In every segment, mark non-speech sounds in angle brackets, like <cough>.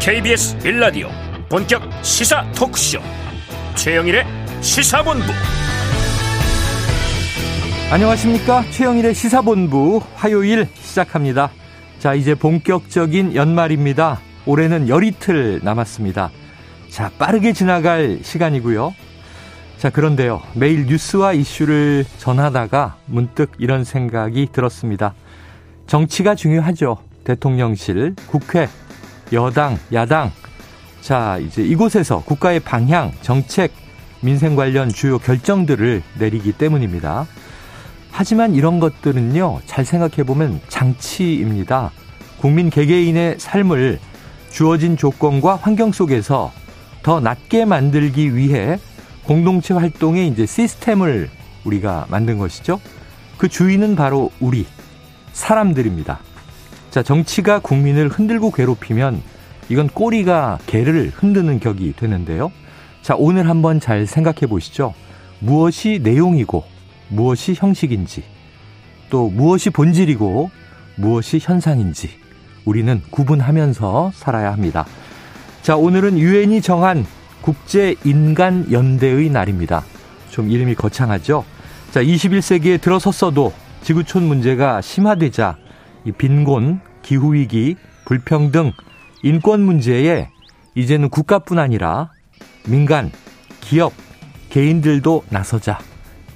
KBS 빌라디오 본격 시사 토크쇼. 최영일의 시사본부. 안녕하십니까? 최영일의 시사본부 화요일 시작합니다. 자 이제 본격적인 연말입니다. 올해는 열이틀 남았습니다. 자 빠르게 지나갈 시간이고요. 자 그런데요. 매일 뉴스와 이슈를 전하다가 문득 이런 생각이 들었습니다. 정치가 중요하죠. 대통령실 국회 여당, 야당. 자, 이제 이곳에서 국가의 방향, 정책, 민생 관련 주요 결정들을 내리기 때문입니다. 하지만 이런 것들은요, 잘 생각해보면 장치입니다. 국민 개개인의 삶을 주어진 조건과 환경 속에서 더 낫게 만들기 위해 공동체 활동의 이제 시스템을 우리가 만든 것이죠. 그 주인은 바로 우리, 사람들입니다. 자, 정치가 국민을 흔들고 괴롭히면 이건 꼬리가 개를 흔드는 격이 되는데요. 자, 오늘 한번 잘 생각해 보시죠. 무엇이 내용이고 무엇이 형식인지 또 무엇이 본질이고 무엇이 현상인지 우리는 구분하면서 살아야 합니다. 자, 오늘은 유엔이 정한 국제 인간 연대의 날입니다. 좀 이름이 거창하죠? 자, 21세기에 들어섰어도 지구촌 문제가 심화되자 이 빈곤, 기후위기, 불평등, 인권 문제에 이제는 국가뿐 아니라 민간, 기업, 개인들도 나서자.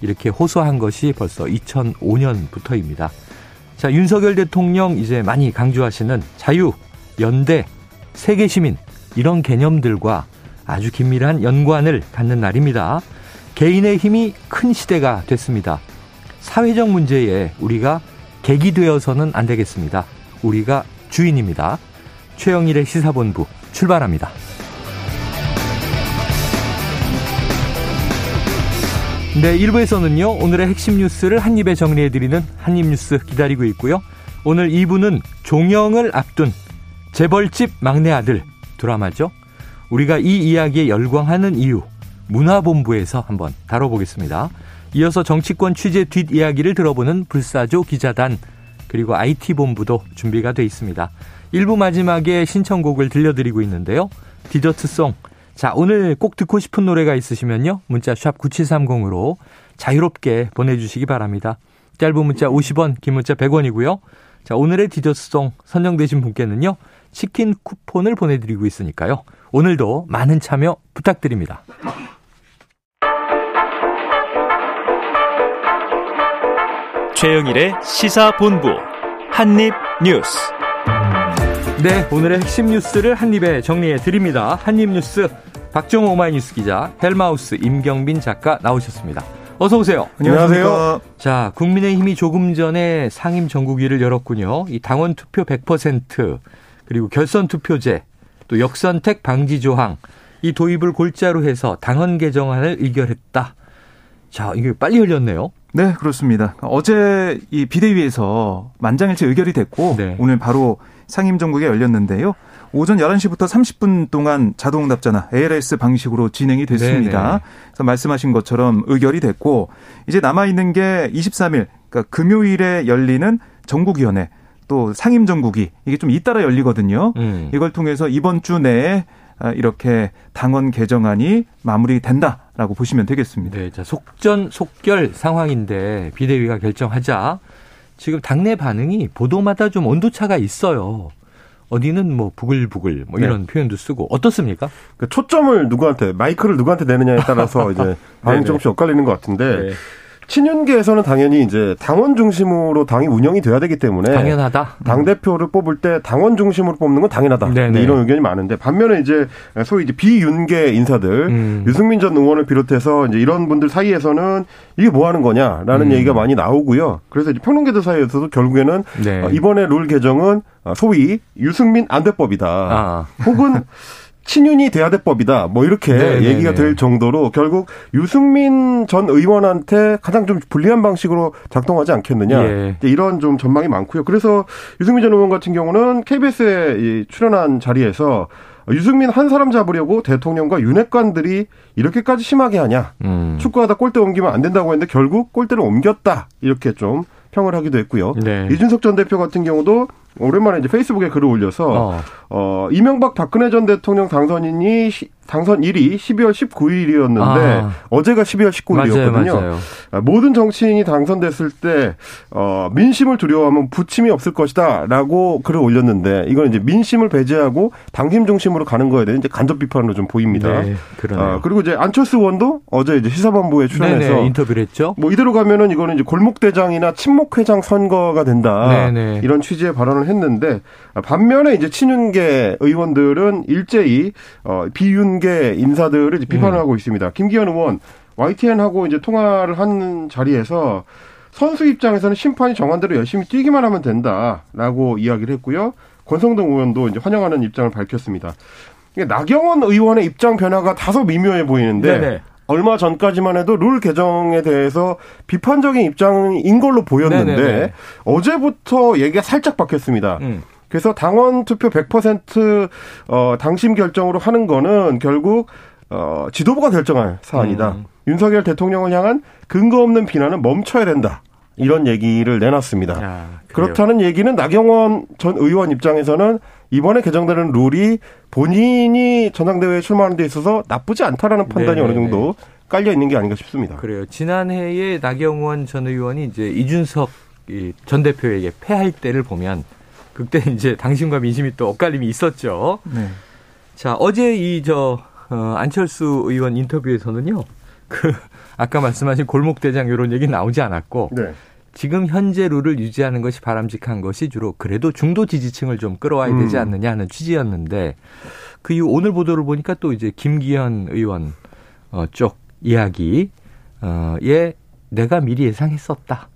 이렇게 호소한 것이 벌써 2005년부터입니다. 자, 윤석열 대통령 이제 많이 강조하시는 자유, 연대, 세계 시민, 이런 개념들과 아주 긴밀한 연관을 갖는 날입니다. 개인의 힘이 큰 시대가 됐습니다. 사회적 문제에 우리가 객이 되어서는 안 되겠습니다. 우리가 주인입니다. 최영일의 시사본부 출발합니다. 네, 1부에서는요, 오늘의 핵심 뉴스를 한입에 정리해드리는 한입뉴스 기다리고 있고요. 오늘 2부는 종영을 앞둔 재벌집 막내 아들 드라마죠. 우리가 이 이야기에 열광하는 이유, 문화본부에서 한번 다뤄보겠습니다. 이어서 정치권 취재 뒷이야기를 들어보는 불사조 기자단 그리고 IT본부도 준비가 돼 있습니다. 1부 마지막에 신청곡을 들려드리고 있는데요. 디저트송. 자, 오늘 꼭 듣고 싶은 노래가 있으시면요. 문자 샵 9730으로 자유롭게 보내주시기 바랍니다. 짧은 문자 50원, 긴 문자 100원이고요. 자, 오늘의 디저트송 선정되신 분께는요. 치킨 쿠폰을 보내드리고 있으니까요. 오늘도 많은 참여 부탁드립니다. 최영일의 시사본부 한입뉴스. 네, 오늘의 핵심 뉴스를 한입에 정리해 드립니다. 한입뉴스 박정호 오마이뉴스 기자, 헬마우스 임경빈 작가 나오셨습니다. 어서 오세요. 안녕하세요. 자, 국민의힘이 조금 전에 상임 전국위를 열었군요. 이 당원 투표 100% 그리고 결선 투표제 또 역선택 방지 조항 이 도입을 골자로 해서 당헌 개정안을 의결했다. 자, 이게 빨리 열렸네요. 네, 그렇습니다. 어제 이 비대위에서 만장일치 의결이 됐고 네. 오늘 바로 상임정국에 열렸는데요. 오전 11시부터 30분 동안 자동응답자나 ALS 방식으로 진행이 됐습니다. 네네. 그래서 말씀하신 것처럼 의결이 됐고 이제 남아 있는 게 23일 그러니까 금요일에 열리는 전국위원회 또 상임정국이 이게 좀 잇따라 열리거든요. 음. 이걸 통해서 이번 주 내에 아, 이렇게 당원 개정안이 마무리된다 라고 보시면 되겠습니다. 네, 자 속전 속결 상황인데 비대위가 결정하자 지금 당내 반응이 보도마다 좀 온도차가 있어요. 어디는 뭐 부글부글 뭐 이런 네. 표현도 쓰고 어떻습니까? 그 초점을 누구한테 마이크를 누구한테 내느냐에 따라서 <laughs> 이제 반응이 조금씩 엇갈리는 것 같은데 네. 친윤계에서는 당연히 이제 당원 중심으로 당이 운영이 돼야 되기 때문에 당연하다. 당 대표를 뽑을 때 당원 중심으로 뽑는 건 당연하다. 네네. 네. 이런 의견이 많은데 반면에 이제 소위 이제 비윤계 인사들 음. 유승민 전 의원을 비롯해서 이제 이런 분들 사이에서는 이게 뭐 하는 거냐라는 음. 얘기가 많이 나오고요. 그래서 이제 평론계들 사이에서도 결국에는 네. 어, 이번에 룰 개정은 소위 유승민 안대법이다. 아. 혹은 <laughs> 친윤이 돼야 될 법이다. 뭐 이렇게 네네네. 네, 얘기가 네. 될 정도로 결국 유승민 전 의원한테 가장 좀 불리한 방식으로 작동하지 않겠느냐. 예. 이런 좀 전망이 많고요. 그래서 유승민 전 의원 같은 경우는 KBS에 출연한 자리에서 유승민 한 사람 잡으려고 대통령과 윤핵관들이 이렇게까지 심하게 하냐. 음. 축구하다 골대 옮기면 안 된다고 했는데 결국 골대를 옮겼다. 이렇게 좀 평을 하기도 했고요. 네. 이준석 전 대표 같은 경우도 오랜만에 이제 페이스북에 글을 올려서 어, 어 이명박 박근혜 전 대통령 당선인이 당선일이 12월 19일이었는데 아. 어제가 12월 19일이었거든요. 맞아요, 맞아요. 아, 모든 정치인이 당선됐을 때 어, 민심을 두려워하면 부침이 없을 것이다라고 글을 올렸는데 이건 이제 민심을 배제하고 당심 중심으로 가는 거에 대해 이제 간접 비판으로 좀 보입니다. 네, 아, 그리고 이제 안철수 의원도 어제 이제 시사본부에 출연해서 네네, 인터뷰를 했죠. 뭐 이대로 가면은 이거는 이제 골목 대장이나 친목 회장 선거가 된다 네네. 이런 취지의 발언을 했는데 반면에 이제 친윤계 의원들은 일제히 어, 비윤 관계 인사들을 비판을 음. 하고 있습니다. 김기현 의원 YTN하고 이제 통화를 한 자리에서 선수 입장에서는 심판이 정한 대로 열심히 뛰기만 하면 된다라고 이야기를 했고요. 권성동 의원도 이제 환영하는 입장을 밝혔습니다. 나경원 의원의 입장 변화가 다소 미묘해 보이는데 네네. 얼마 전까지만 해도 룰 개정에 대해서 비판적인 입장인 걸로 보였는데 네네네. 어제부터 얘기가 살짝 바뀌었습니다. 음. 그래서 당원 투표 100% 어, 당심 결정으로 하는 거는 결국 어, 지도부가 결정할 사안이다. 음. 윤석열 대통령을 향한 근거 없는 비난은 멈춰야 된다. 이런 얘기를 내놨습니다. 아, 그렇다는 얘기는 나경원 전 의원 입장에서는 이번에 개정되는 룰이 본인이 전당대회에 출마하는 데 있어서 나쁘지 않다라는 판단이 네네네. 어느 정도 깔려 있는 게 아닌가 싶습니다. 그래요. 지난해에 나경원 전 의원이 이제 이준석 전 대표에게 패할 때를 보면 그때 <laughs> 이제 당신과 민심이 또 엇갈림이 있었죠. 네. 자, 어제 이저 어, 안철수 의원 인터뷰에서는요. 그 <laughs> 아까 말씀하신 골목 대장 이런 얘기 나오지 않았고 네. 지금 현재 룰을 유지하는 것이 바람직한 것이 주로 그래도 중도 지지층을 좀 끌어와야 음. 되지 않느냐 하는 취지였는데 그 이후 오늘 보도를 보니까 또 이제 김기현 의원 어, 쪽 이야기 어에 내가 미리 예상했었다.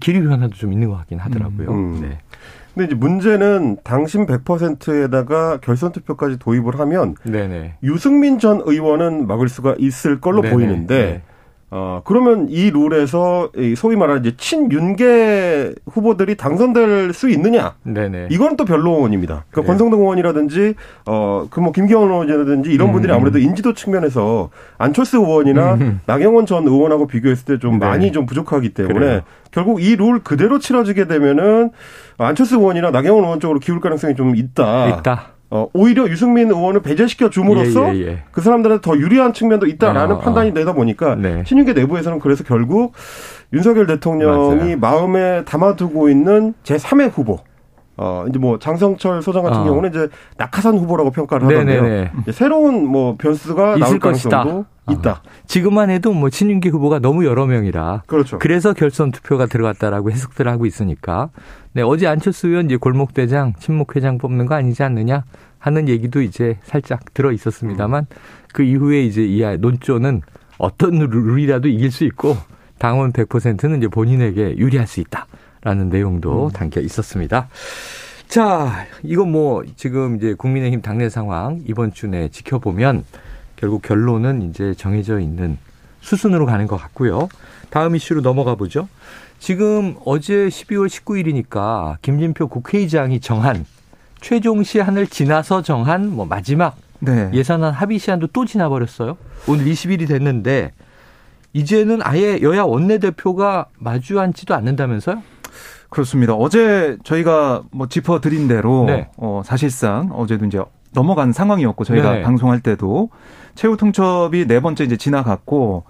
기류 변화도 좀 있는 것 같긴 하더라고요. 음. 음. 네. 근데 이제 문제는 당심 100%에다가 결선 투표까지 도입을 하면 네네. 유승민 전 의원은 막을 수가 있을 걸로 네네. 보이는데 네. 어, 그러면 이 룰에서 소위 말하는 이제 친윤계 후보들이 당선될 수 있느냐? 네네. 이건 또 변론입니다. 그러니까 네. 권성동 의원이라든지, 어, 그 뭐 김경원 의원이라든지 이런 음. 분들이 아무래도 인지도 측면에서 안철수 의원이나 음. 나경원 전 의원하고 비교했을 때좀 네. 많이 좀 부족하기 때문에 그래요. 결국 이 룰 그대로 치러지게 되면은 안철수 의원이나 나경원 의원 쪽으로 기울 가능성이 좀 있다. 있다. 어, 오히려 유승민 의원을 배제시켜 줌으로써 예, 예, 예. 그 사람들한테 더 유리한 측면도 있다라는 아, 판단이 되다 보니까 네. 신윤계 내부에서는 그래서 결국 윤석열 대통령이 맞아요. 마음에 담아두고 있는 제3의 후보 어, 이제 뭐 장성철 소장 같은 어. 경우는 이제 낙하산 후보라고 평가를 하던데요. 새로운 뭐 변수가 나올 가능성도 있다. 어. 지금만 해도 뭐 친윤계 후보가 너무 여러 명이라. 그렇죠. 그래서 결선 투표가 들어갔다라고 해석들 하고 있으니까. 네, 어제 안철수 의원 이제 골목 대장, 친목 회장 뽑는 거 아니지 않느냐 하는 얘기도 이제 살짝 들어 있었습니다만 음. 그 이후에 이제 이 논조는 어떤 룰이라도 이길 수 있고 당원 100%는 이제 본인에게 유리할 수 있다. 라는 내용도 음. 담겨 있었습니다. 자, 이건 뭐 지금 이제 국민의힘 당내 상황 이번 주 내 지켜보면 결국 결론은 이제 정해져 있는 수순으로 가는 것 같고요. 다음 이슈로 넘어가 보죠. 지금 어제 12월 19일이니까 김진표 국회의장이 정한 최종 시한을 지나서 정한 뭐 마지막 네. 예산안 합의 시한도 또 지나버렸어요. 오늘 20일이 됐는데 이제는 아예 여야 원내대표가 마주 앉지도 않는다면서요? 그렇습니다. 어제 저희가 뭐 짚어드린 대로 네. 어, 사실상 어제도 이제 넘어간 상황이었고 저희가 네. 방송할 때도 최후 통첩이 네 번째 이제 지나갔고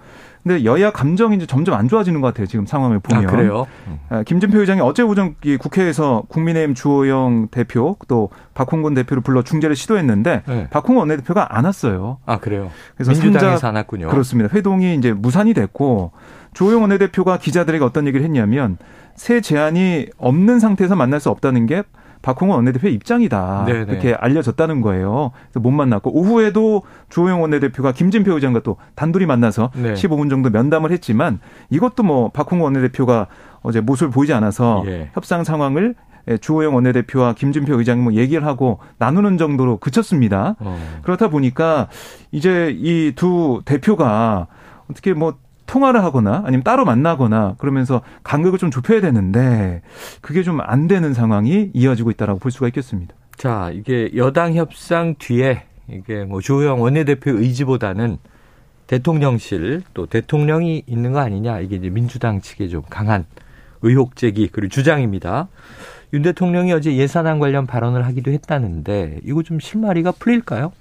근데 여야 감정이 이제 점점 안 좋아지는 것 같아요. 지금 상황을 보면. 아, 그래요? 음. 김진표 의장이 어제 오전 국회에서 국민의힘 주호영 대표 또 박홍근 대표를 불러 중재를 시도했는데 네. 박홍근 원내대표가 안 왔어요. 아 그래요? 그래서 민주당에서 안 왔군요. 그렇습니다. 회동이 이제 무산이 됐고 주호영 원내대표가 기자들에게 어떤 얘기를 했냐면 새 제안이 없는 상태에서 만날 수 없다는 게 박홍원 원내대표의 입장이다. 네네. 이렇게 알려졌다는 거예요. 그래서 못 만났고 오후에도 주호영 원내대표가 김진표 의장과 또 단둘이 만나서 네. 15분 정도 면담을 했지만 이것도 뭐 박홍원 원내대표가 어제 모습을 보이지 않아서 예. 협상 상황을 주호영 원내대표와 김진표 의장이 뭐 얘기를 하고 나누는 정도로 그쳤습니다. 어. 그렇다 보니까 이제 이 두 대표가 어떻게 뭐 통화를 하거나 아니면 따로 만나거나 그러면서 간격을 좀 좁혀야 되는데 그게 좀 안 되는 상황이 이어지고 있다라고 볼 수가 있겠습니다. 자, 이게 여당 협상 뒤에 이게 뭐 조영 원내대표 의지보다는 대통령실 또 대통령이 있는 거 아니냐 이게 이제 민주당 측의 좀 강한 의혹 제기 그리고 주장입니다. 윤 대통령이 어제 예산안 관련 발언을 하기도 했다는데 이거 좀 실마리가 풀릴까요?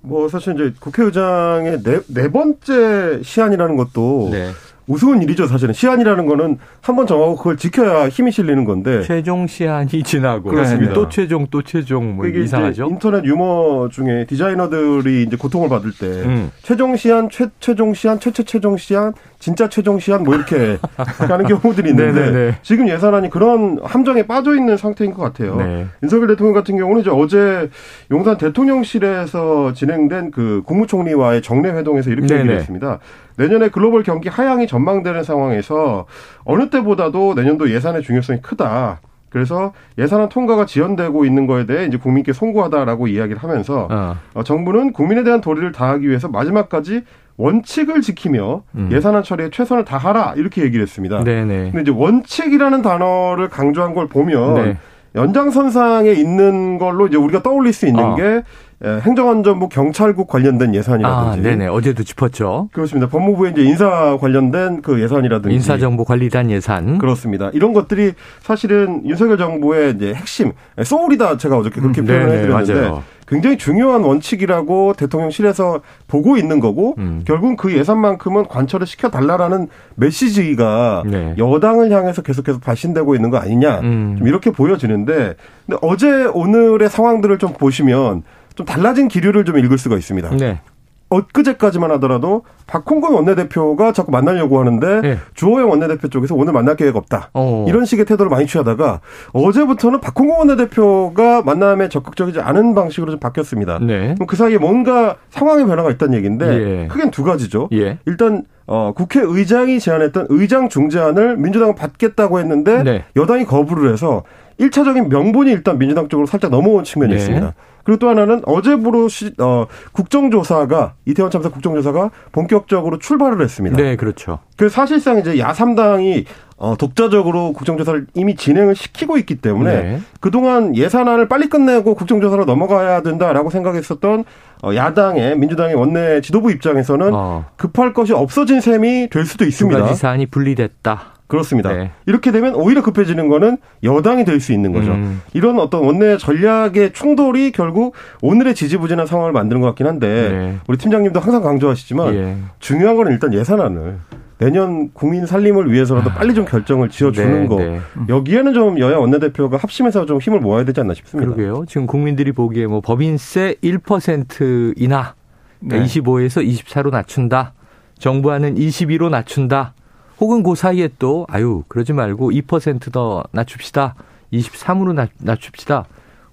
뭐 사실 이제 국회의장의 네, 네 번째 시한이라는 것도 네. 우스운 일이죠, 사실은. 시한이라는 거는 한 번 정하고 그걸 지켜야 힘이 실리는 건데. 최종 시한이 지나고. 그렇습니다. 또 최종, 또 최종, 뭐 이상하죠. 인터넷 유머 중에 디자이너들이 이제 고통을 받을 때, 음. 최종 시한, 최, 최종 시한, 최최 최종 시한, 진짜 최종 시한 뭐 이렇게 <laughs> 하는 경우들이 있는데, 네, 네, 네. 지금 예산안이 그런 함정에 빠져 있는 상태인 것 같아요. 네. 윤석열 대통령 같은 경우는 이제 어제 용산 대통령실에서 진행된 그 국무총리와의 정례 회동에서 이렇게 네네. 얘기를 했습니다. 내년에 글로벌 경기 하향이 전망되는 상황에서 어느 때보다도 내년도 예산의 중요성이 크다. 그래서 예산안 통과가 지연되고 있는 거에 대해 이제 국민께 송구하다라고 이야기를 하면서 어. 어, 정부는 국민에 대한 도리를 다하기 위해서 마지막까지 원칙을 지키며 음. 예산안 처리에 최선을 다하라 이렇게 얘기를 했습니다. 네네. 근데 이제 원칙이라는 단어를 강조한 걸 보면 네. 연장선상에 있는 걸로 이제 우리가 떠올릴 수 있는 어. 게 예, 행정안전부 경찰국 관련된 예산이라든지. 아, 네네. 어제도 짚었죠. 그렇습니다. 법무부의 이제 인사 관련된 그 예산이라든지. 인사정보관리단 예산. 그렇습니다. 이런 것들이 사실은 윤석열 정부의 이제 핵심, 소울이다 제가 어저께 그렇게 음, 표현을 해드렸는데. 굉장히 중요한 원칙이라고 대통령실에서 보고 있는 거고 음. 결국은 그 예산만큼은 관철을 시켜달라라는 메시지가 네. 여당을 향해서 계속해서 발신되고 있는 거 아니냐 음. 좀 이렇게 보여지는데 근데 어제 오늘의 상황들을 좀 보시면 좀 달라진 기류를 좀 읽을 수가 있습니다. 네. 엊그제까지만 하더라도 박홍근 원내대표가 자꾸 만나려고 하는데 네. 주호영 원내대표 쪽에서 오늘 만날 계획 없다. 어. 이런 식의 태도를 많이 취하다가 어제부터는 박홍근 원내대표가 만남에 적극적이지 않은 방식으로 좀 바뀌었습니다. 네. 그럼 그 사이에 뭔가 상황의 변화가 있다는 얘기인데 예. 크게는 두 가지죠. 예. 일단 어, 국회의장이 제안했던 의장 중재안을 민주당은 받겠다고 했는데 네. 여당이 거부를 해서 1차적인 명분이 일단 민주당 쪽으로 살짝 넘어온 측면이 네. 있습니다. 그리고 또 하나는 어제부로 시, 어, 국정조사가 이태원 참사 국정조사가 본격적으로 출발을 했습니다. 네, 그렇죠. 그 사실상 이제 야삼당이 어, 독자적으로 국정조사를 이미 진행을 시키고 있기 때문에 네. 그동안 예산안을 빨리 끝내고 국정조사로 넘어가야 된다라고 생각했었던 어, 야당의 민주당의 원내 지도부 입장에서는 어. 급할 것이 없어진 셈이 될 수도 있습니다. 두 가지 사안이 분리됐다. 그렇습니다. 네. 이렇게 되면 오히려 급해지는 거는 여당이 될 수 있는 거죠. 음. 이런 어떤 원내 전략의 충돌이 결국 오늘의 지지부진한 상황을 만드는 것 같긴 한데 네. 우리 팀장님도 항상 강조하시지만 예. 중요한 건 일단 예산안을 내년 국민 살림을 위해서라도 빨리 좀 결정을 지어주는 네, 거 네. 여기에는 좀 여야 원내대표가 합심해서 좀 힘을 모아야 되지 않나 싶습니다. 그러게요. 지금 국민들이 보기에 뭐 법인세 1% 인하 그러니까 25에서 24로 낮춘다. 정부안은 22로 낮춘다. 혹은 그 사이에 또 아유 그러지 말고 2%더 낮춥시다. 23으로 낮, 낮춥시다.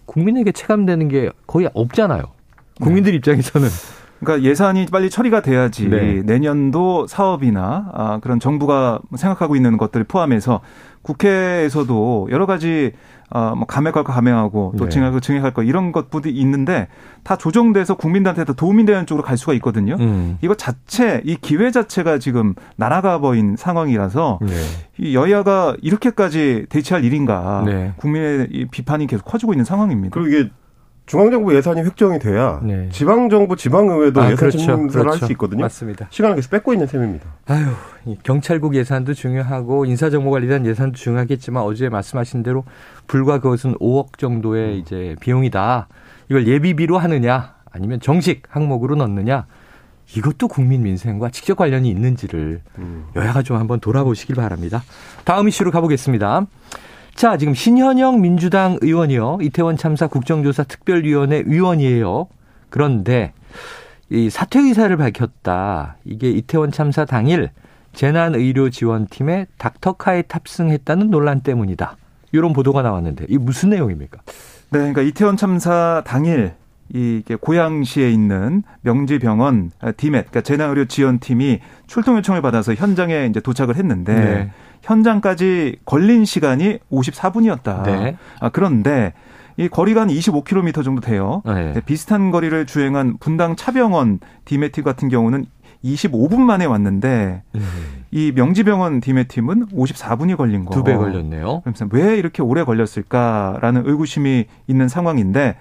국민에게 체감되는 게 거의 없잖아요. 국민들 네. 입장에서는 그러니까 예산이 빨리 처리가 돼야지 네. 내년도 사업이나 아, 그런 정부가 생각하고 있는 것들을 포함해서 국회에서도 여러 가지 어, 뭐 감액할 거 감액하고 또 네. 증액할 거 증액할 거 이런 것들이 있는데 다 조정돼서 국민들한테 도 도움이 되는 쪽으로 갈 수가 있거든요. 음. 이거 자체 이 기회 자체가 지금 날아가 버린 상황이라서 네. 이 여야가 이렇게까지 대치할 일인가 네. 국민의 비판이 계속 커지고 있는 상황입니다. 그리고 이게 중앙정부 예산이 획정이 돼야 네. 지방정부, 지방의회도 아, 예산 그렇죠. 심사를 그렇죠. 할수 있거든요. 맞습니다. 시간을 계속 뺏고 있는 셈입니다. 아유, 경찰국 예산도 중요하고 인사정보관리단 예산도 중요하겠지만 어제 말씀하신 대로 불과 그것은 5억 정도의 음. 이제 비용이다. 이걸 예비비로 하느냐 아니면 정식 항목으로 넣느냐 이것도 국민 민생과 직접 관련이 있는지를 음. 여야가 좀 한번 돌아보시길 바랍니다. 다음 이슈로 가보겠습니다. 자, 지금 신현영 민주당 의원이요. 이태원 참사 국정조사 특별위원회 위원이에요. 그런데 이 사퇴 의사를 밝혔다. 이게 이태원 참사 당일 재난의료지원팀에 닥터카에 탑승했다는 논란 때문이다. 이런 보도가 나왔는데 이 무슨 내용입니까? 네, 그러니까 이태원 참사 당일 이게 고양시에 있는 명지병원 디멧, 그러니까 재난의료지원팀이 출동 요청을 받아서 현장에 이제 도착을 했는데 네. 현장까지 걸린 시간이 54분이었다. 네. 아, 그런데 이 거리가 한 25km 정도 돼요. 네. 네. 비슷한 거리를 주행한 분당 차병원 디메티 같은 경우는 25분 만에 왔는데 음. 이 명지병원 디메팀은 54분이 걸린 거. 두 배 걸렸네요. 그래서 왜 이렇게 오래 걸렸을까라는 의구심이 있는 상황인데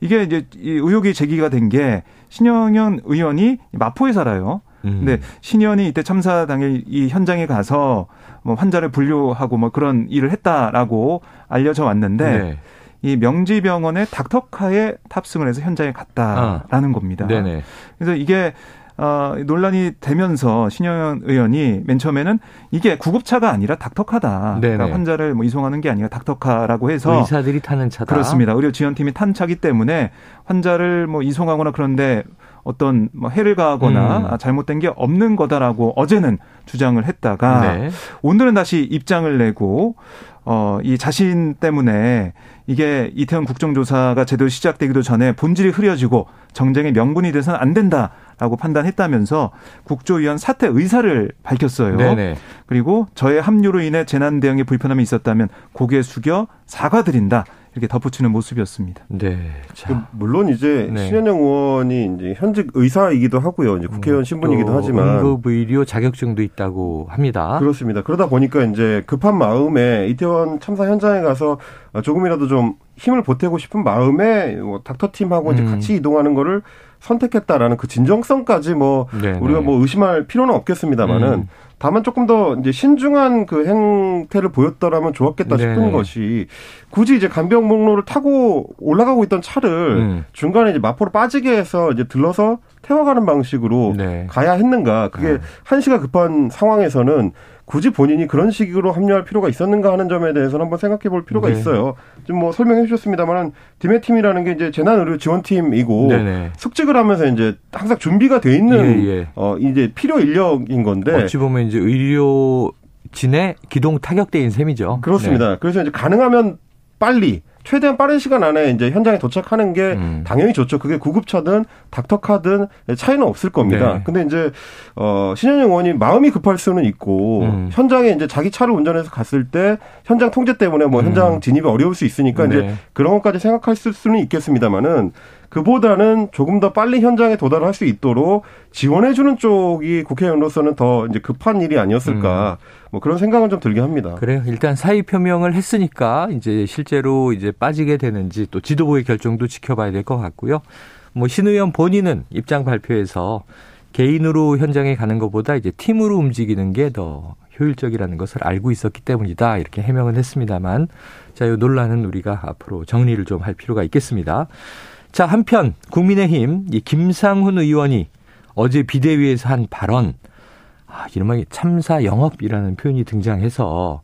이게 이제 이 의혹이 제기가 된 게 신영현 의원이 마포에 살아요. 음. 근데 신현이 이때 참사 당일 이 현장에 가서 뭐 환자를 분류하고 뭐 그런 일을 했다라고 알려져 왔는데 네. 이 명지병원의 닥터카에 탑승을 해서 현장에 갔다라는 아. 겁니다. 네네. 그래서 이게 어, 논란이 되면서 신영현 의원이 맨 처음에는 이게 구급차가 아니라 닥터카다. 그러니까 환자를 뭐 이송하는 게 아니라 닥터카라고 해서 의사들이 타는 차다. 그렇습니다. 의료 지원팀이 탄 차기 때문에 환자를 뭐 이송하거나 그런데 어떤 뭐 해를 가하거나 음. 잘못된 게 없는 거다라고 어제는 주장을 했다가 네. 오늘은 다시 입장을 내고 어, 이 자신 때문에 이게 이태원 국정조사가 제대로 시작되기도 전에 본질이 흐려지고 정쟁의 명분이 돼서는 안 된다라고 판단했다면서 국조위원 사퇴 의사를 밝혔어요. 네네. 그리고 저의 합류로 인해 재난 대응에 불편함이 있었다면 고개 숙여 사과드린다. 이렇게 덧붙이는 모습이었습니다. 네. 자. 그 물론 이제 네. 신현영 의원이 이제 현직 의사이기도 하고요. 이제 국회의원 음, 신분이기도 하지만 응급 의료 자격증도 있다고 합니다. 그렇습니다. 그러다 보니까 이제 급한 마음에 이태원 참사 현장에 가서 조금이라도 좀 힘을 보태고 싶은 마음에 뭐 닥터 팀하고 음. 이제 같이 이동하는 거를 선택했다라는 그 진정성까지 뭐 네네. 우리가 뭐 의심할 필요는 없겠습니다만은 음. 다만 조금 더 이제 신중한 그 행태를 보였더라면 좋았겠다 싶은 네. 것이 굳이 이제 간병 목로를 타고 올라가고 있던 차를 음. 중간에 이제 마포로 빠지게 해서 이제 들러서 태워가는 방식으로 네. 가야 했는가. 그게 네. 한시가 급한 상황에서는 굳이 본인이 그런 식으로 합류할 필요가 있었는가 하는 점에 대해서는 한번 생각해 볼 필요가 네. 있어요. 좀뭐 설명해 주셨습니다만은 디메팀이라는 게 이제 재난의료 지원팀이고 네네. 숙직을 하면서 이제 항상 준비가 돼 있는 예, 예. 어 이제 필요 인력인 건데 어찌 보면 이제 의료 진의 기동 타격대인 셈이죠. 그렇습니다. 네. 그래서 이제 가능하면 빨리 최대한 빠른 시간 안에 이제 현장에 도착하는 게 음. 당연히 좋죠. 그게 구급차든 닥터카든 차이는 없을 겁니다. 네. 근데 이제 어 신현영 의원이 마음이 급할 수는 있고 음. 현장에 이제 자기 차를 운전해서 갔을 때 현장 통제 때문에 뭐 음. 현장 진입이 어려울 수 있으니까 네. 이제 그런 것까지 생각할 수는 있겠습니다만은 그보다는 조금 더 빨리 현장에 도달할 수 있도록 지원해주는 쪽이 국회의원으로서는 더 이제 급한 일이 아니었을까. 음. 뭐 그런 생각은 좀 들게 합니다. 그래요. 일단 사의 표명을 했으니까 이제 실제로 이제 빠지게 되는지 또 지도부의 결정도 지켜봐야 될 것 같고요. 뭐 신 의원 본인은 입장 발표에서 개인으로 현장에 가는 것보다 이제 팀으로 움직이는 게 더 효율적이라는 것을 알고 있었기 때문이다. 이렇게 해명은 했습니다만 자, 이 논란은 우리가 앞으로 정리를 좀 할 필요가 있겠습니다. 자, 한편 국민의힘 이 김상훈 의원이 어제 비대위에서 한 발언 아, 이른바 참사 영업이라는 표현이 등장해서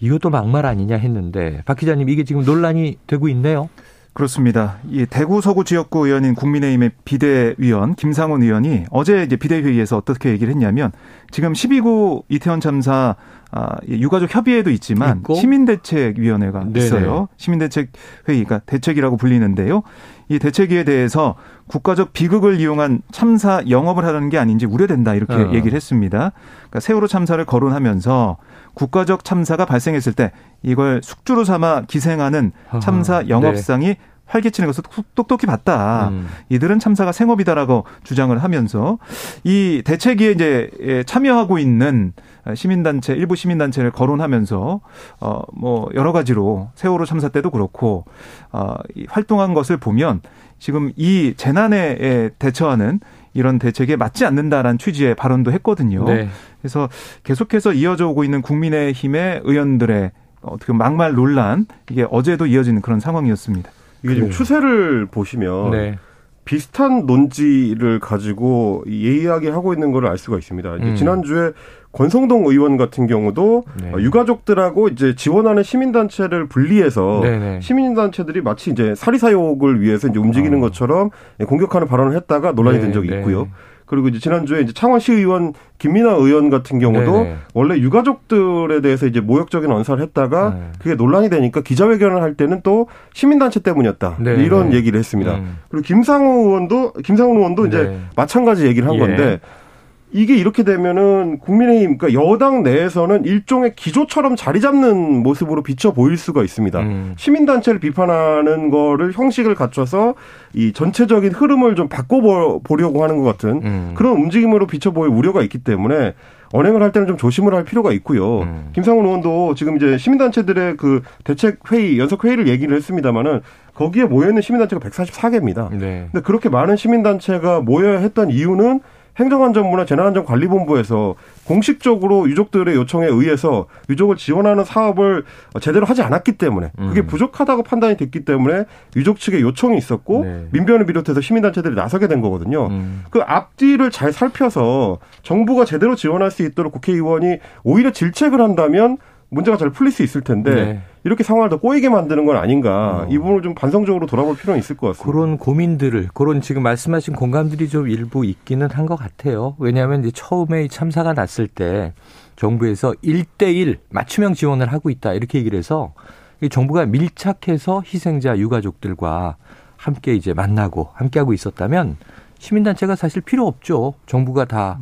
이것도 막말 아니냐 했는데 박 기자님 이게 지금 논란이 되고 있네요. 그렇습니다. 이 대구 서구 지역구 의원인 국민의힘의 비대위원 김상훈 의원이 어제 이제 비대회의에서 어떻게 얘기를 했냐면 지금 12구 이태원 참사 아, 유가족 협의회도 있지만 있고? 시민대책위원회가 네네. 있어요. 시민대책 회의가 대책이라고 불리는데요. 이 대책위에 대해서 국가적 비극을 이용한 참사 영업을 하라는 게 아닌지 우려된다 이렇게 어. 얘기를 했습니다. 그러니까 세월호 참사를 거론하면서 국가적 참사가 발생했을 때 이걸 숙주로 삼아 기생하는 참사 네. 영업상이 네. 활개치는 것을 똑똑히 봤다. 음. 이들은 참사가 생업이다라고 주장을 하면서 이 대책위에 이제 참여하고 있는 시민단체 일부 시민단체를 거론하면서 어뭐 여러 가지로 세월호 참사 때도 그렇고 어 활동한 것을 보면 지금 이 재난에 대처하는 이런 대책에 맞지 않는다라는 취지의 발언도 했거든요. 네. 그래서 계속해서 이어져 오고 있는 국민의힘의 의원들의 어떻게 막말 논란 이게 어제도 이어지는 그런 상황이었습니다. 이게 지금 추세를 보시면 네. 비슷한 논지를 가지고 예의하게 하고 있는 걸 알 수가 있습니다. 음. 지난주에 권성동 의원 같은 경우도 네. 유가족들하고 이제 지원하는 시민단체를 분리해서 네네. 시민단체들이 마치 이제 사리사욕을 위해서 이제 움직이는 어. 것처럼 공격하는 발언을 했다가 논란이 네. 된 적이 네. 있고요. 그리고 이제 지난주에 이제 창원시 의원 김민아 의원 같은 경우도 네네. 원래 유가족들에 대해서 이제 모욕적인 언사를 했다가 네. 그게 논란이 되니까 기자회견을 할 때는 또 시민단체 때문이었다. 네네. 이런 얘기를 했습니다. 음. 그리고 김상우 의원도 김상우 의원도 이제 네. 마찬가지 얘기를 한 예. 건데 이게 이렇게 되면은 국민의힘, 그러니까 여당 내에서는 일종의 기조처럼 자리 잡는 모습으로 비춰 보일 수가 있습니다. 음. 시민 단체를 비판하는 거를 형식을 갖춰서 이 전체적인 흐름을 좀 바꿔 보려고 하는 것 같은 음. 그런 움직임으로 비춰 보일 우려가 있기 때문에 언행을 할 때는 좀 조심을 할 필요가 있고요. 음. 김상훈 의원도 지금 이제 시민단체들의 그 대책 회의, 연석 회의를 얘기를 했습니다마는 거기에 모여 있는 시민단체가 144개입니다. 네. 근데 그렇게 많은 시민단체가 모여야 했던 이유는 행정안전부나 재난안전관리본부에서 공식적으로 유족들의 요청에 의해서 유족을 지원하는 사업을 제대로 하지 않았기 때문에 그게 음. 부족하다고 판단이 됐기 때문에 유족 측의 요청이 있었고 네. 민변을 비롯해서 시민단체들이 나서게 된 거거든요. 음. 그 앞뒤를 잘 살펴서 정부가 제대로 지원할 수 있도록 국회의원이 오히려 질책을 한다면 문제가 잘 풀릴 수 있을 텐데 네. 이렇게 상황을 더 꼬이게 만드는 건 아닌가 어. 이 부분을 좀 반성적으로 돌아볼 필요는 있을 것 같습니다. 그런 고민들을 그런 지금 말씀하신 공감들이 좀 일부 있기는 한 것 같아요. 왜냐하면 이제 처음에 참사가 났을 때 정부에서 1대1 맞춤형 지원을 하고 있다 이렇게 얘기를 해서 정부가 밀착해서 희생자 유가족들과 함께 이제 만나고 함께 하고 있었다면 시민단체가 사실 필요 없죠. 정부가 다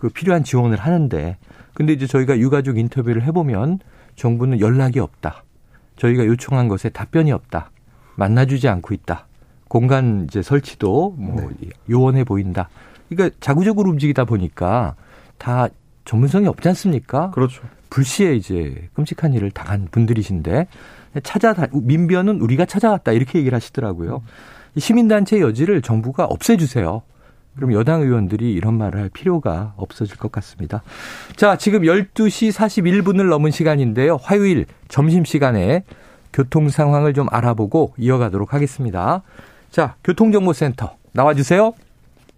그 필요한 지원을 하는데 근데 이제 저희가 유가족 인터뷰를 해보면 정부는 연락이 없다. 저희가 요청한 것에 답변이 없다. 만나주지 않고 있다. 공간 이제 설치도 뭐 네. 요원해 보인다. 그러니까 자구적으로 움직이다 보니까 다 전문성이 없지 않습니까? 그렇죠. 불시에 이제 끔찍한 일을 당한 분들이신데 찾아 민변은 우리가 찾아왔다 이렇게 얘기를 하시더라고요. 시민단체 여지를 정부가 없애주세요. 그럼 여당 의원들이 이런 말을 할 필요가 없어질 것 같습니다. 자, 지금 12시 41분을 넘은 시간인데요. 화요일 점심시간에 교통 상황을 좀 알아보고 이어가도록 하겠습니다. 자, 교통정보센터 나와주세요.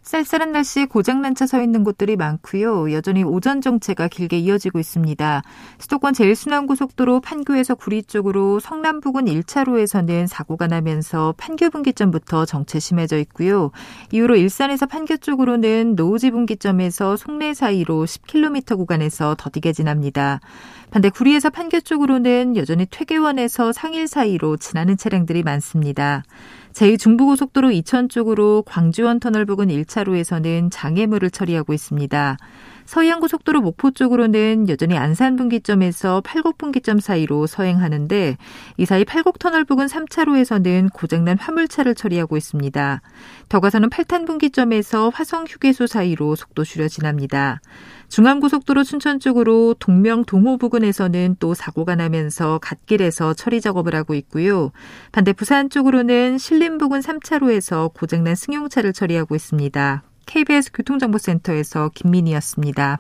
쌀쌀한 날씨 고장난 차 서 있는 곳들이 많고요. 여전히 오전 정체가 길게 이어지고 있습니다. 수도권 제일순환고속도로 판교에서 구리 쪽으로 성남 부근 1차로에서는 사고가 나면서 판교 분기점부터 정체 심해져 있고요. 이후로 일산에서 판교 쪽으로는 노우지 분기점에서 송내 사이로 10km 구간에서 더디게 지납니다. 반대 구리에서 판교 쪽으로는 여전히 퇴계원에서 상일 사이로 지나는 차량들이 많습니다. 제2중부고속도로 이천 쪽으로 광주원 터널 부근 1차로에서는 장애물을 처리하고 있습니다. 서해안고속도로 목포 쪽으로는 여전히 안산 분기점에서 팔곡 분기점 사이로 서행하는데 이 사이 팔곡 터널 부근 3차로에서는 고장난 화물차를 처리하고 있습니다. 더 가서는 팔탄 분기점에서 화성 휴게소 사이로 속도 줄여 지납니다. 중앙고속도로 춘천 쪽으로 동명 동호 부근에서는 또 사고가 나면서 갓길에서 처리 작업을 하고 있고요. 반대 부산 쪽으로는 신림 부근 3차로에서 고장난 승용차를 처리하고 있습니다. KBS 교통정보센터에서 김민희였습니다.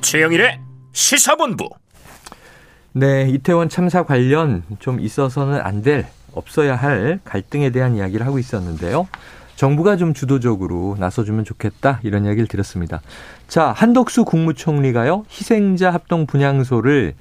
최영일의 시사본부. 네, 이태원 참사 관련 좀 있어서는 안 될 없어야 할 갈등에 대한 이야기를 하고 있었는데요. 정부가 좀 주도적으로 나서주면 좋겠다 이런 이야기를 드렸습니다. 자 한덕수 국무총리가요 희생자 합동 분향소를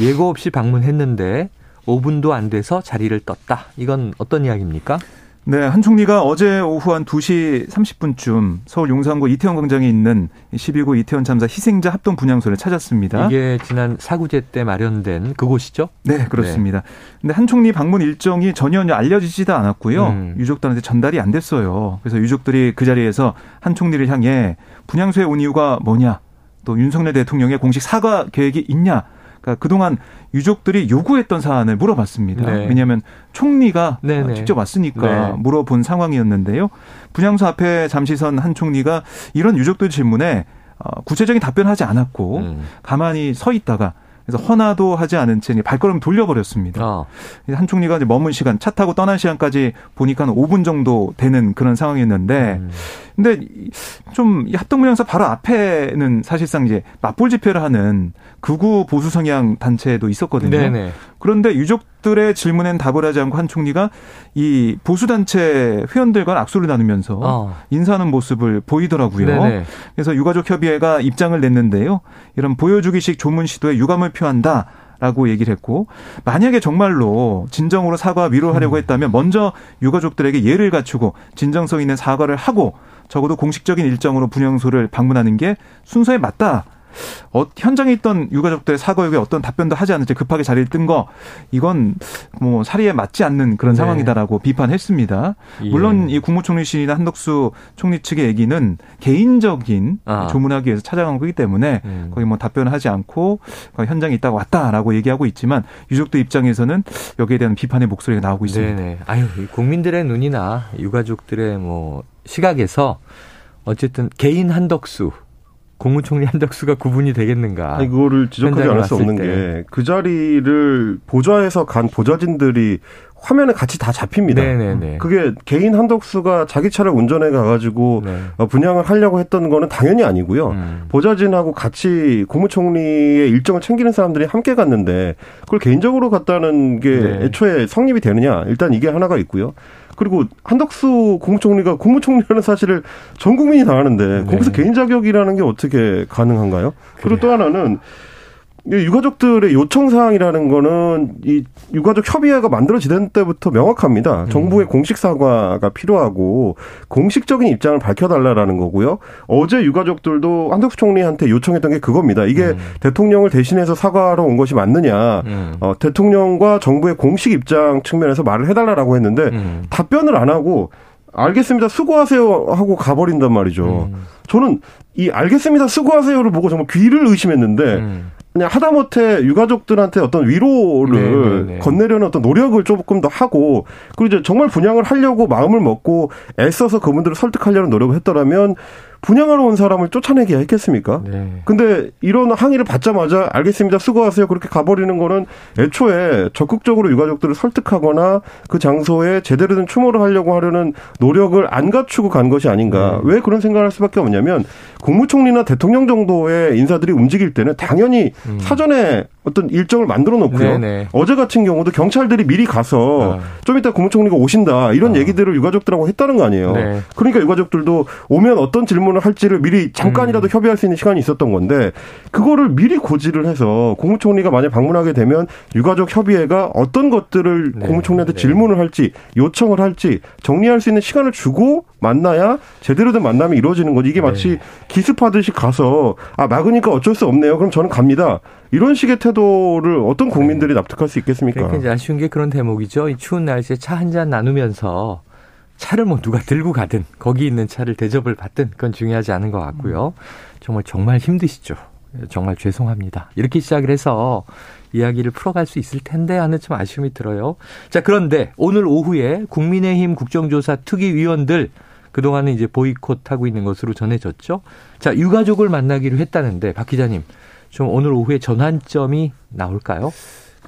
예고 없이 방문했는데 5분도 안 돼서 자리를 떴다. 이건 어떤 이야기입니까? 네, 한 총리가 어제 오후 한 2시 30분쯤 서울 용산구 이태원 광장에 있는 12구 이태원 참사 희생자 합동 분향소를 찾았습니다. 이게 지난 사구제 때 마련된 그곳이죠? 네, 그렇습니다. 네. 근데 한 총리 방문 일정이 전혀 알려지지도 않았고요. 음. 유족들한테 전달이 안 됐어요. 그래서 유족들이 그 자리에서 한 총리를 향해 분향소에 온 이유가 뭐냐? 또 윤석열 대통령의 공식 사과 계획이 있냐? 그러니까 그동안 유족들이 요구했던 사안을 물어봤습니다. 네. 왜냐하면 총리가 네네. 직접 왔으니까 네. 물어본 상황이었는데요. 분향소 앞에 잠시 선 한 총리가 이런 유족들 질문에 어, 구체적인 답변하지 않았고 음. 가만히 서 있다가 그래서 허나도 하지 않은 채 발걸음 돌려버렸습니다. 아. 한 총리가 이제 머문 시간 차 타고 떠난 시간까지 보니까 한 5분 정도 되는 그런 상황이었는데 음. 근데 좀 합동분향소 바로 앞에는 사실상 이제 맞불 집회를 하는 극우 보수 성향 단체도 있었거든요. 네네. 그런데 유족들의 질문엔 답을 하지 않고 한 총리가 이 보수 단체 회원들과 악수를 나누면서 어. 인사하는 모습을 보이더라고요. 네네. 그래서 유가족 협의회가 입장을 냈는데요. 이런 보여주기식 조문 시도에 유감을 표한다. 라고 얘기를 했고 만약에 정말로 진정으로 사과 위로하려고 음. 했다면 먼저 유가족들에게 예를 갖추고 진정성 있는 사과를 하고 적어도 공식적인 일정으로 분향소를 방문하는 게 순서에 맞다. 어, 현장에 있던 유가족들의 사과에 어떤 답변도 하지 않은 채 급하게 자리를 뜬 거 이건 뭐 사리에 맞지 않는 그런 네. 상황이다라고 비판했습니다. 예. 물론 이 국무총리실이나 한덕수 총리 측의 얘기는 개인적인 아. 조문하기 위해서 찾아간 거기 때문에 음. 거기 뭐 답변을 하지 않고 현장에 있다가 왔다라고 얘기하고 있지만 유족들 입장에서는 여기에 대한 비판의 목소리가 나오고 있습니다. 네네. 아유 국민들의 눈이나 유가족들의 뭐 시각에서 어쨌든 개인 한덕수 국무총리 한덕수가 구분이 되겠는가? 아니, 그거를 지적하지 않을 수 없는 게 그 자리를 보좌해서 간 보좌진들이 화면에 같이 다 잡힙니다. 네네네. 그게 개인 한덕수가 자기 차를 운전해 가가지고 네. 어, 분양을 하려고 했던 거는 당연히 아니고요. 음. 보좌진하고 같이 국무총리의 일정을 챙기는 사람들이 함께 갔는데 그걸 개인적으로 갔다는 게 네. 애초에 성립이 되느냐? 일단 이게 하나가 있고요. 그리고 한덕수 국무총리가 국무총리라는 사실을 전 국민이 다 아는데 네. 거기서 개인 자격이라는 게 어떻게 가능한가요? 그리고 또 하나는 유가족들의 요청 사항이라는 거는 이 유가족 협의회가 만들어지던 때부터 명확합니다. 음. 정부의 공식 사과가 필요하고 공식적인 입장을 밝혀달라라는 거고요. 어제 유가족들도 한덕수 총리한테 요청했던 게 그겁니다. 이게 음. 대통령을 대신해서 사과하러 온 것이 맞느냐. 음. 어, 대통령과 정부의 공식 입장 측면에서 말을 해달라라고 했는데 음. 답변을 안 하고 알겠습니다. 수고하세요 하고 가버린단 말이죠. 음. 저는 이 알겠습니다. 수고하세요를 보고 정말 귀를 의심했는데 음. 그냥 하다못해 유가족들한테 어떤 위로를 네네네. 네, 네. 건네려는 어떤 노력을 조금 더 하고 그리고 이제 정말 분양을 하려고 마음을 먹고 애써서 그분들을 설득하려는 노력을 했더라면 분양하러 온 사람을 쫓아내기야 했겠습니까? 네. 근데 이런 항의를 받자마자 알겠습니다. 수고하세요. 그렇게 가버리는 거는 애초에 적극적으로 유가족들을 설득하거나 그 장소에 제대로 된 추모를 하려고 하려는 노력을 안 갖추고 간 것이 아닌가. 네. 왜 그런 생각을 할 수밖에 없냐면 국무총리나 대통령 정도의 인사들이 움직일 때는 당연히 음. 사전에 어떤 일정을 만들어 놓고요. 네네. 어제 같은 경우도 경찰들이 미리 가서 어. 좀 이따 국무총리가 오신다 이런 어. 얘기들을 유가족들하고 했다는 거 아니에요. 네. 그러니까 유가족들도 오면 어떤 질문을 할지를 미리 잠깐이라도 음. 협의할 수 있는 시간이 있었던 건데 그거를 미리 고지를 해서 국무총리가 만약 방문하게 되면 유가족 협의회가 어떤 것들을 네. 국무총리한테 네. 질문을 할지 요청을 할지 정리할 수 있는 시간을 주고 만나야 제대로 된 만남이 이루어지는 거지. 이게 마치 네. 기습하듯이 가서 아 막으니까 어쩔 수 없네요. 그럼 저는 갑니다. 이런 식의 태도를 어떤 국민들이 네. 납득할 수 있겠습니까? 그러니까 이제 아쉬운 게 그런 대목이죠. 이 추운 날씨에 차 한 잔 나누면서 차를 뭐 누가 들고 가든 거기 있는 차를 대접을 받든 그건 중요하지 않은 것 같고요. 정말 정말 힘드시죠. 정말 죄송합니다. 이렇게 시작을 해서 이야기를 풀어갈 수 있을 텐데 하는 좀 아쉬움이 들어요. 자, 그런데 오늘 오후에 국민의힘 국정조사 특위위원들 그동안은 이제 보이콧하고 있는 것으로 전해졌죠. 자, 유가족을 만나기로 했다는데 박 기자님, 좀 오늘 오후에 전환점이 나올까요?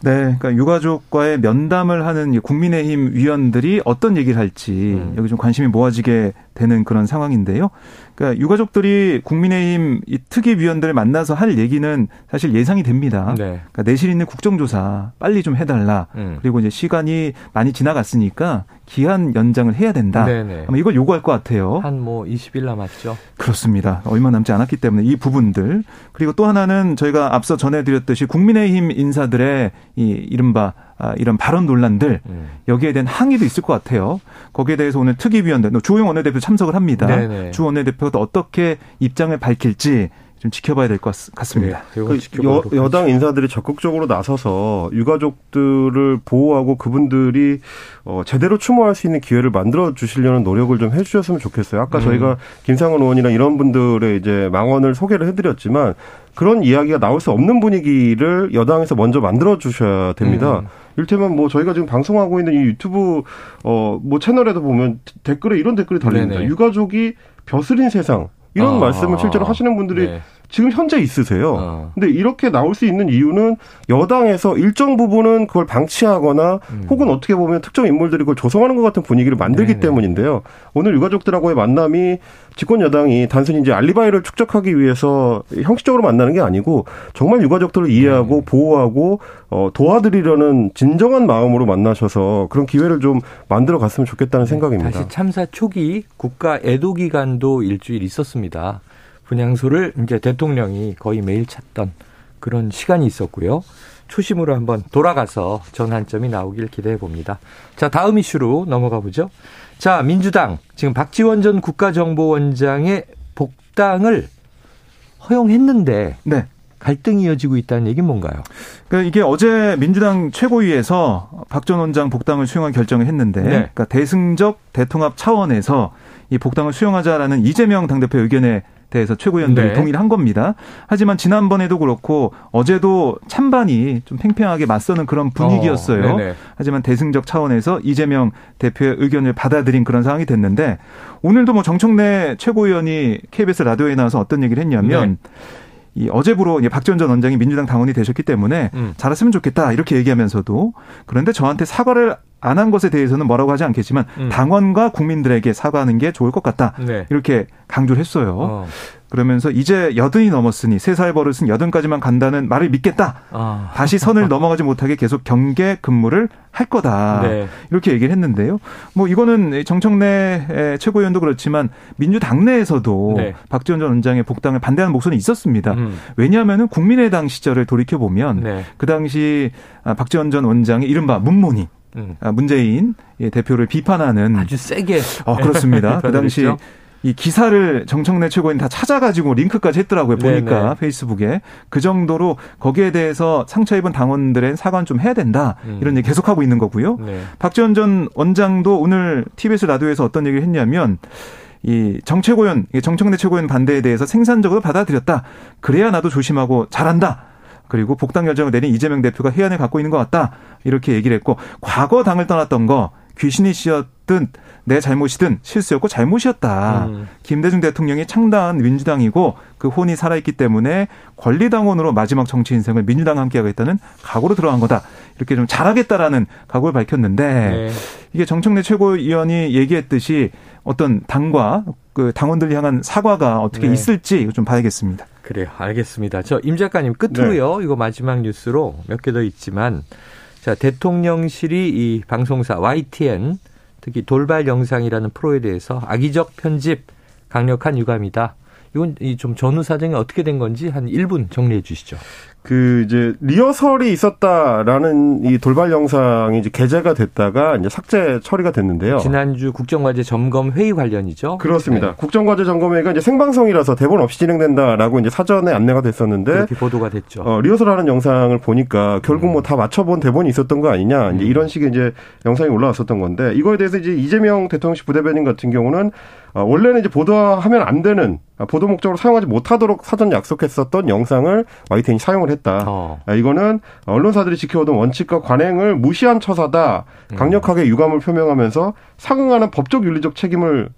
네, 그러니까 유가족과의 면담을 하는 국민의힘 위원들이 어떤 얘기를 할지 음. 여기 좀 관심이 모아지게 되는 그런 상황인데요. 그러니까 유가족들이 국민의힘 이 특위 위원들을 만나서 할 얘기는 사실 예상이 됩니다. 네. 그러니까 내실 있는 국정조사 빨리 좀 해달라. 음. 그리고 이제 시간이 많이 지나갔으니까 기한 연장을 해야 된다. 네네. 아마 이걸 요구할 것 같아요. 한 뭐 20일 남았죠. 그렇습니다. 얼마 남지 않았기 때문에 이 부분들 그리고 또 하나는 저희가 앞서 전해드렸듯이 국민의힘 인사들의 이 이른바 아, 이런 발언 논란들 음. 여기에 대한 항의도 있을 것 같아요. 거기에 대해서 오늘 특위위원들 주호영 원내대표 참석을 합니다. 네네. 주 원내대표가 어떻게 입장을 밝힐지 좀 지켜봐야 될 것 같습니다. 네, 그 여, 당 인사들이 적극적으로 나서서 유가족들을 보호하고 그분들이 어, 제대로 추모할 수 있는 기회를 만들어 주시려는 노력을 좀 해주셨으면 좋겠어요. 아까 음. 저희가 김상원 의원이나 이런 분들의 이제 망언을 소개를 해드렸지만 그런 이야기가 나올 수 없는 분위기를 여당에서 먼저 만들어 주셔야 됩니다. 음. 일테면 뭐 저희가 지금 방송하고 있는 이 유튜브 어뭐 채널에도 보면 댓글에 이런 댓글이 달립니다. 네네. 유가족이 벼슬인 세상 이런 아. 말씀을 실제로 하시는 분들이 네. 지금 현재 있으세요. 어. 근데 이렇게 나올 수 있는 이유는 여당에서 일정 부분은 그걸 방치하거나 음. 혹은 어떻게 보면 특정 인물들이 그걸 조성하는 것 같은 분위기를 만들기 네네. 때문인데요. 오늘 유가족들하고의 만남이 집권 여당이 단순히 이제 알리바이를 축적하기 위해서 형식적으로 만나는 게 아니고 정말 유가족들을 이해하고 음. 보호하고 어, 도와드리려는 진정한 마음으로 만나셔서 그런 기회를 좀 만들어 갔으면 좋겠다는 네, 생각입니다. 다시 참사 초기 국가 애도 기간도 일주일 있었습니다. 분향소를 이제 대통령이 거의 매일 찾던 그런 시간이 있었고요. 초심으로 한번 돌아가서 전환점이 나오길 기대해 봅니다. 자, 다음 이슈로 넘어가 보죠. 자, 민주당 지금 박지원 전 국가정보원장의 복당을 허용했는데 네. 갈등이 이어지고 있다는 얘기는 뭔가요? 그러니까 이게 어제 민주당 최고위에서 박 전 원장 복당을 수용한 결정을 했는데 네. 그러니까 대승적 대통합 차원에서 이 복당을 수용하자라는 이재명 당대표 의견에 대해서 최고위원들이 네. 동의를 한 겁니다. 하지만 지난번에도 그렇고 어제도 찬반이 좀 팽팽하게 맞서는 그런 분위기였어요. 어, 하지만 대승적 차원에서 이재명 대표의 의견을 받아들인 그런 상황이 됐는데 오늘도 뭐 정청래 최고위원이 KBS 라디오에 나와서 어떤 얘기를 했냐면 네. 이 어제부로 박지원 전 원장이 민주당 당원이 되셨기 때문에 음. 잘했으면 좋겠다 이렇게 얘기하면서도 그런데 저한테 사과를 안 한 것에 대해서는 뭐라고 하지 않겠지만 음. 당원과 국민들에게 사과하는 게 좋을 것 같다 네. 이렇게 강조를 했어요. 어. 그러면서 이제 여든이 넘었으니 세살 버릇은 여든까지만 간다는 말을 믿겠다. 아. 다시 선을 넘어가지 못하게 계속 경계 근무를 할 거다. 네. 이렇게 얘기를 했는데요. 뭐 이거는 정청래 최고위원도 그렇지만 민주당 내에서도 네. 박지원 전 원장의 복당을 반대하는 목소리는 있었습니다. 음. 왜냐하면 국민의당 시절을 돌이켜 보면 네. 그 당시 박지원 전 원장의 이른바 문모니 음. 문재인 대표를 비판하는 아주 세게. 어, 그렇습니다. <laughs> 그 당시 이 기사를 정청래 최고위원 다 찾아가지고 링크까지 했더라고요. 보니까 네네. 페이스북에 그 정도로 거기에 대해서 상처 입은 당원들의 사과는 좀 해야 된다 음. 이런 얘기 계속하고 있는 거고요. 네. 박지원 전 원장도 오늘 TBS 라디오에서 어떤 얘기를 했냐면 이 정최고위원, 정청래 최고위원 반대에 대해서 생산적으로 받아들였다. 그래야 나도 조심하고 잘한다. 그리고 복당 결정을 내린 이재명 대표가 해안을 갖고 있는 것 같다. 이렇게 얘기를 했고 과거 당을 떠났던 거 귀신이 씌었든 내 잘못이든 실수였고 잘못이었다. 음. 김대중 대통령이 창당한 민주당이고 그 혼이 살아있기 때문에 권리당원으로 마지막 정치 인생을 민주당과 함께하겠다는 각오로 들어간 거다. 이렇게 좀 잘하겠다라는 각오를 밝혔는데 네. 이게 정청래 최고위원이 얘기했듯이 어떤 당과 그 당원들 향한 사과가 어떻게 네. 있을지 이거 좀 봐야겠습니다. 그래요. 알겠습니다. 저 임 작가님 끝으로요. 네. 이거 마지막 뉴스로 몇 개 더 있지만 자, 대통령실이 이 방송사 YTN 특히 돌발 영상이라는 프로에 대해서 악의적 편집 강력한 유감이다. 이건 좀 전후 사정이 어떻게 된 건지 한 1분 정리해 주시죠. 그 이제 리허설이 있었다라는 이 돌발 영상이 이제 게재가 됐다가 이제 삭제 처리가 됐는데요. 지난주 국정과제 점검 회의 관련이죠. 그렇습니다. 네. 국정과제 점검회가 이제 생방송이라서 대본 없이 진행된다라고 이제 사전에 안내가 됐었는데 그렇게 보도가 됐죠. 어, 리허설하는 영상을 보니까 결국 뭐 다 맞춰본 대본이 있었던 거 아니냐 이제 음. 이런 식의 이제 영상이 올라왔었던 건데 이거에 대해서 이제 이재명 대통령실 부대변인 같은 경우는 어, 원래는 이제 보도하면 안 되는 아, 보도 목적으로 사용하지 못하도록 사전 약속했었던 영상을 YTN이 사용을 했다. 어. 아, 이거는 언론사들이 지켜오던 원칙과 관행을 무시한 처사다. 음. 강력하게 유감을 표명하면서 상응하는 법적 윤리적 책임을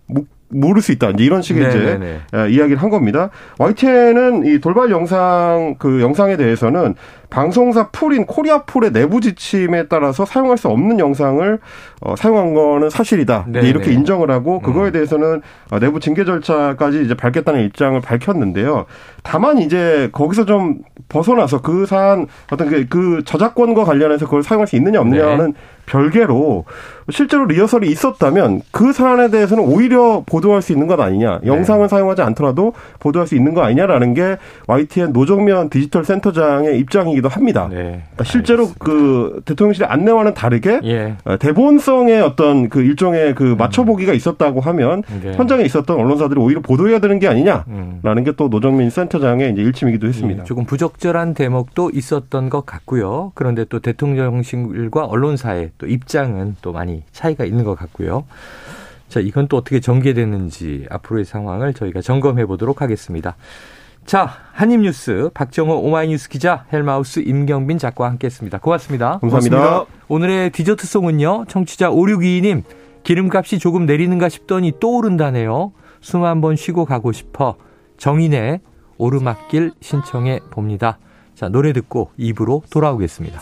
모를 수 있다. 이제 이런 식의 네네네. 이제 네. 이야기를 한 겁니다. YTN은 이 돌발 영상 그 영상에 대해서는 방송사 풀인 코리아풀의 내부 지침에 따라서 사용할 수 없는 영상을 어, 사용한 거는 사실이다. 이렇게 인정을 하고 그거에 음. 대해서는 어, 내부 징계 절차까지 이제 밝겠다는 입장을 밝혔는데요. 다만 이제 거기서 좀 벗어나서 그 사안 어떤 그, 그 저작권과 관련해서 그걸 사용할 수 있느냐 없느냐는 네. 별개로 실제로 리허설이 있었다면 그 사안에 대해서는 오히려 보도할 수 있는 것 아니냐. 네. 영상을 사용하지 않더라도 보도할 수 있는 거 아니냐라는 게 YTN 노정면 디지털 센터장의 입장이 기도 합니다. 네. 그러니까 실제로 그 대통령실의 안내와는 다르게 예. 어, 대본성의 어떤 그 일종의 그 음. 맞춰보기가 있었다고 하면 네. 현장에 있었던 언론사들이 오히려 보도해야 되는 게 아니냐라는 음. 게또 노정민 센터장의 이제 일침이기도 했습니다. 예. 조금 부적절한 대목도 있었던 것 같고요. 그런데 또 대통령실과 언론사의 또 입장은 또 많이 차이가 있는 것 같고요. 자, 이건 또 어떻게 전개되는지 앞으로의 상황을 저희가 점검해 보도록 하겠습니다. 자, 한입뉴스 박정호 오마이뉴스 기자 헬마우스 임경빈 작가와 함께했습니다. 고맙습니다. 감사합니다. 고맙습니다. 오늘의 디저트송은요. 청취자 5622님 기름값이 조금 내리는가 싶더니 또 오른다네요. 숨 한번 쉬고 가고 싶어 정인의 오르막길 신청해 봅니다. 자, 노래 듣고 입으로 돌아오겠습니다.